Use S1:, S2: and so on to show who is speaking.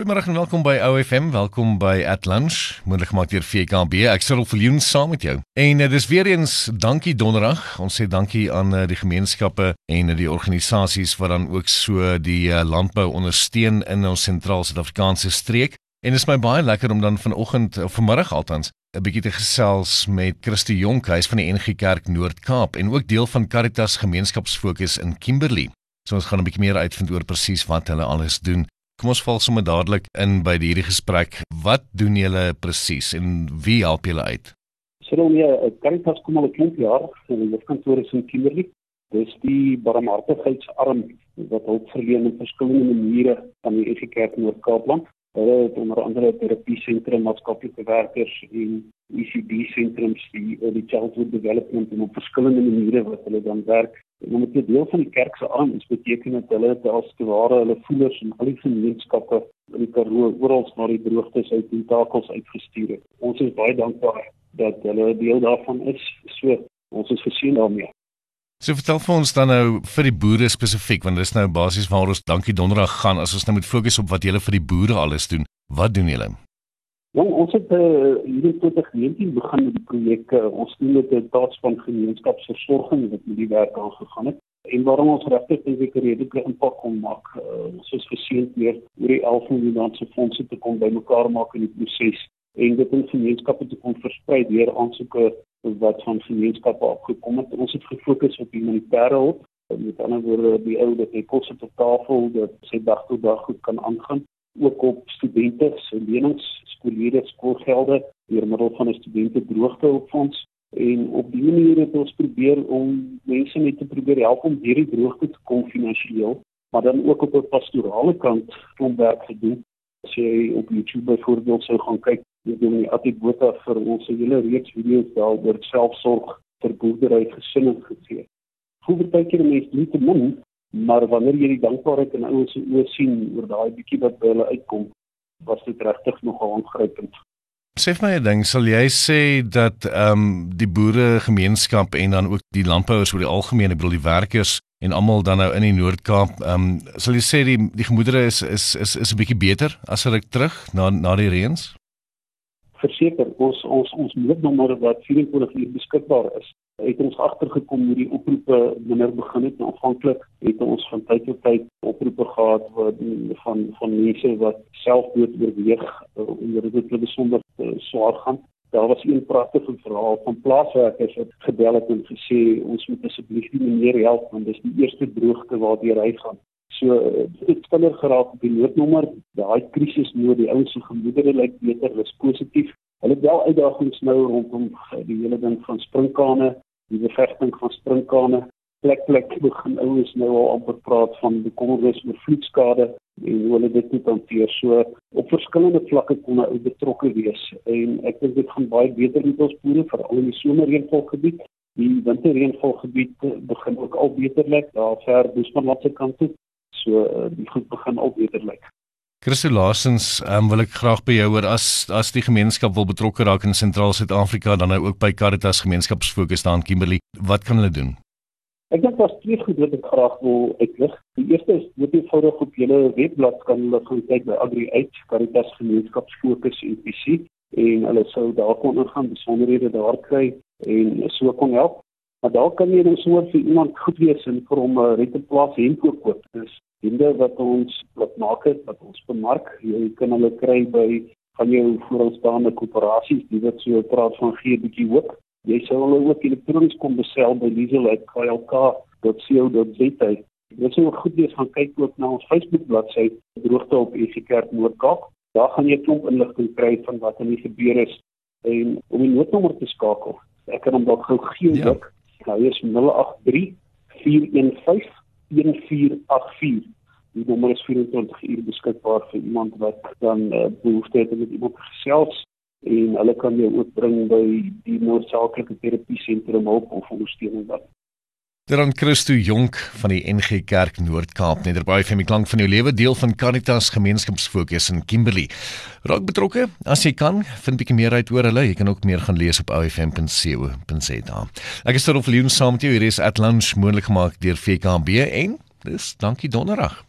S1: Goeiemôre en welkom by OFM. Welkom by At Lunch. Moontlik gemaak deur VKB. Ek sê op Viljoen saam met jou. En uh, dis weer eens dankie Donderdag. Ons sê dankie aan uh, die gemeenskappe en uh, die organisasies wat dan ook so die uh, landbou ondersteun in ons sentraal Suid-Afrikaanse streek. En dit is my baie lekker om dan vanoggend of vanmiddag altans 'n bietjie te gesels met Christo Jonk, hy's van die NG Kerk Noord-Kaap en ook deel van Caritas Gemeenskapsfokus in Kimberley. So ons gaan 'n bietjie meer uitvind oor presies wat hulle alles doen Kom ons val sommer dadelik in by hierdie gesprek. Wat doen julle presies en wie help julle uit?
S2: Shalom ja, Caritas kom al 'n klomp jaar in die kantoor in Kimberley. Dis die barmhartigheidsarm wat hulp verleen op verskillende maniere aan die EG Kerk Noord-Kaapland. Hulle het onder andere terapie sentrum, maatskaplike werkers en ECD sentrums die die childhood development en op verskillende maniere wat hulle dan werk En om dit deel van die kerk se aan is beteken dit hulle het as te ware hulle voelers en al die gemeenskappe in die Karoo oral waar die droogtes uit die takels uitgestuur het. Ons is baie dankbaar dat hulle deel daarvan is. So ons is geseën daarmee.
S1: So vertel vir ons dan nou vir die boere spesifiek want dis nou basies waar ons dankie donderdag gaan as ons nou moet fokus op wat julle vir die boere alles doen. Wat doen julle?
S2: Ja, ons het uh, in 2019 begin met die projek. Uh, ons doen dit in taaks van gemeenskapsversorging wat met die werk aangegaan het. En waarom ons regtig dink ek redelike impak kon maak. Uh, ons is geseënd weer oor die 11 miljoen se fondse te kom bymekaar maak in die proses en dit in gemeenskappe te kon versprei deur aansoeke wat van gemeenskappe afgekom het. Ons het gefokus op humanitêre hulp met ander woorde die ou wat hy kos op tafel dat sy dag tot dag goed kan aangaan ook op studente se lenings, skoolleerders skoolgelde deur middel van 'n studente droogtehulpfonds en op die manier het ons probeer om mense net te probeer help om hierdie droogte te kom finansiëel, maar dan ook op 'n pastorale kant om werk te doen. As jy op YouTube byvoorbeeld sou gaan kyk, jy doen die Atibota vir ons hele reeks video's daaroor selfsorg vir boerdery gesinne gegee. Hoe baie keer mense nie te min maar wanneer jy die dankbaarheid in ouens se oë sien oor daai bietjie wat by hulle uitkom, was dit regtig nogal aangrypend.
S1: Sê vir my 'n ding, sal jy sê dat ehm um, die boere gemeenskap en dan ook die landbouers oor die algemeen, ek bedoel die werkers en almal dan nou in die Noord-Kaap, ehm um, sal jy sê die die gemoedere is is is is 'n bietjie beter as hulle terug na na die reëns?
S2: Verseker, ons ons ons noodnommer wat 24 uur beskikbaar is, het ons agtergekom hoe die oproepe minder begin het. Aanvanklik het ons van tyd tot tyd oproepe gehad wat van van mense wat selfdood oorweeg uh, omdat dit hulle besonder uh, swaar gaan. Daar was een pragtige verhaal van plaaswerkers wat gebel het en gesê ons moet asseblief die meneer help want dis die eerste droogte waardeur hy gaan. So dit het skinder geraak op die noodnommer. Daai krisis nou die ouens se gemoedere lyk beter, is positief. Hulle het wel uitdagings nou rondom die hele ding van sprinkane die bevestiging van sprinkane plek plek begin ouens nou al amper praat van bekommernis oor vloedskade en hoe hulle dit moet hanteer so op verskillende vlakke kon hulle betrokke wees en ek dink dit gaan baie beter met ons boere veral in die somerreënvalgebied die winterreënvalgebied begin ook al beter lyk daar ver Bosmanland se kant toe so eh, die goed begin al beter lyk
S1: Christo Larsens, um, wil ek graag by jou hoor as as die gemeenskap wil betrokke raak in sentraal Suid-Afrika dan nou ook by Caritas gemeenskapsfokus daar in Kimberley. Wat kan hulle doen?
S2: Ek dink daar's twee goed wat ek graag wil uitlig. Die eerste is dit eenvoudig op julle webblad kan hulle gaan kyk by Agri Aid Caritas gemeenskapsfokus UPC en hulle sou daar kon gaan besonderhede daar kry en so kon help. Maar daar kan jy dan sommer vir iemand goed wees en vir hom 'n retteplaas hemp koop. Dis hinde wat ons wat maak het wat ons bemark jy kan hulle kry by van jou vooraanstaande koöperasies die wat so praat van gee bietjie hoop jy sal hulle ook elektronies kom bestel by diesel@klk.co.za Dit sou goed wees gaan kyk ook na ons Facebook bladsy Droogte op EG Kerk Noord-Kaap. Daar gaan jy klomp inligting kry van wat aan die gebeur is en om die noodnommer te skakel. Ek kan hom dalk gou gee ja. Hy is 083 415 1484. Die nommer is 24 uur beskikbaar vir iemand wat dan uh, behoefte het om met iemand te gesels en hulle kan jou ook bring by die noodsaaklike terapie sentrum hulp of ondersteuning wat
S1: Dan Christo Jonk van die NG Kerk Noord-Kaap nederby vir my klank van jou lewe deel van Caritas gemeenskapsfokus in Kimberley. Raak betrokke as jy kan, vind bietjie meer uit oor hulle. Jy kan ook meer gaan lees op ofm.co.za. Ek is terwyl Leon saam met jou hier is at lunch moontlik gemaak deur VKB en dis dankie donderdag.